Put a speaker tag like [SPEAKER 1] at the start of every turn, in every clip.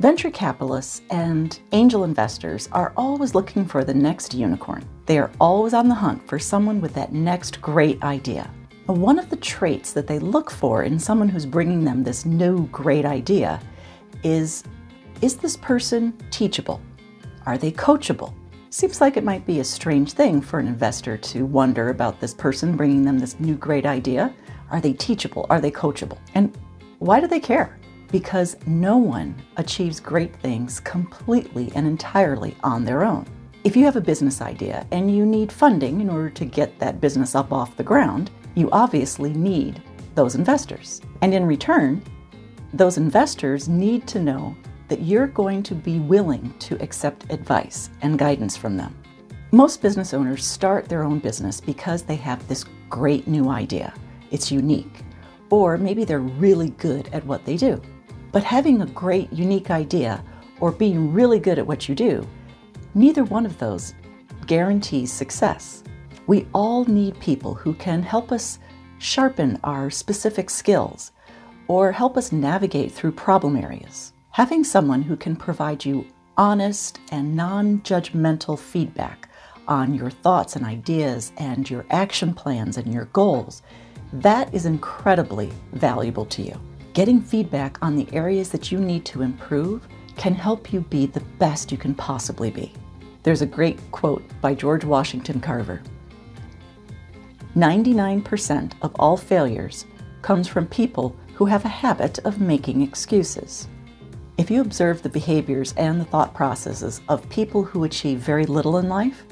[SPEAKER 1] Venture capitalists and angel investors are always looking for the next unicorn. They are always on the hunt for someone with that next great idea. One of the traits that they look for in someone who's bringing them this new great idea is is this person teachable? Are they coachable? Seems like it might be a strange thing for an investor to wonder about this person bringing them this new great idea. Are they teachable? Are they coachable? And why do they care? Because no one achieves great things completely and entirely on their own. If you have a business idea and you need funding in order to get that business up off the ground, you obviously need those investors. And in return, those investors need to know that you're going to be willing to accept advice and guidance from them. Most business owners start their own business because they have this great new idea. It's unique. Or maybe they're really good at what they do. But having a great, unique idea or being really good at what you do, neither one of those guarantees success. We all need people who can help us sharpen our specific skills or help us navigate through problem areas. Having someone who can provide you honest and non judgmental feedback on your thoughts and ideas and your action plans and your goals, that is incredibly valuable to you. Getting feedback on the areas that you need to improve can help you be the best you can possibly be. There's a great quote by George Washington Carver 99% of all failures comes from people who have a habit of making excuses. If you observe the behaviors and the thought processes of people who achieve very little in life,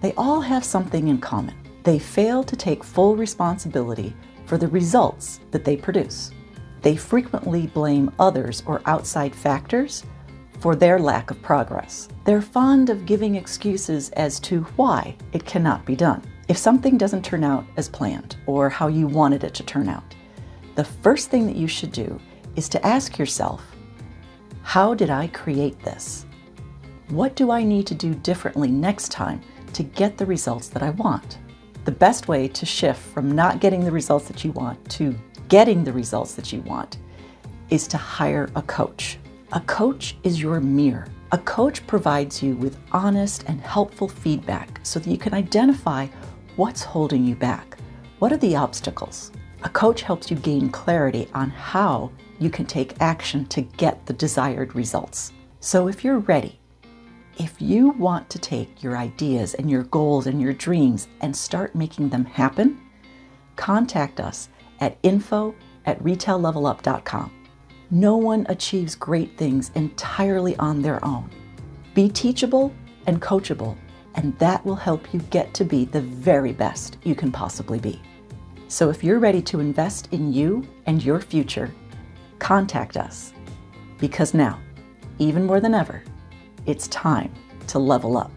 [SPEAKER 1] they all have something in common. They fail to take full responsibility for the results that they produce. They frequently blame others or outside factors for their lack of progress. They're fond of giving excuses as to why it cannot be done. If something doesn't turn out as planned or how you wanted it to turn out, the first thing that you should do is to ask yourself how did I create this? What do I need to do differently next time to get the results that I want? The best way to shift from not getting the results that you want to getting the results that you want is to hire a coach. A coach is your mirror. A coach provides you with honest and helpful feedback so that you can identify what's holding you back. What are the obstacles? A coach helps you gain clarity on how you can take action to get the desired results. So if you're ready, if you want to take your ideas and your goals and your dreams and start making them happen, contact us at info at retaillevelup.com. No one achieves great things entirely on their own. Be teachable and coachable, and that will help you get to be the very best you can possibly be. So if you're ready to invest in you and your future, contact us because now, even more than ever, it's time to level up.